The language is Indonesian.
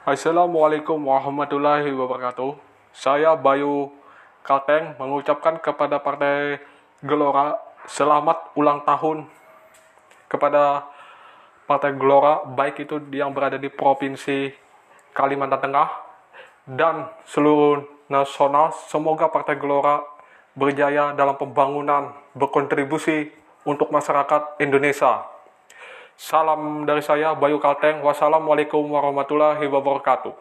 Assalamualaikum warahmatullahi wabarakatuh. Saya Bayu Kalteng mengucapkan kepada Partai Gelora selamat ulang tahun kepada Partai Gelora baik itu yang berada di Provinsi Kalimantan Tengah dan seluruh nasional. Semoga Partai Gelora berjaya dalam pembangunan, berkontribusi untuk masyarakat Indonesia. Salam dari saya, Bayu Kalteng. Wassalamualaikum warahmatullahi wabarakatuh.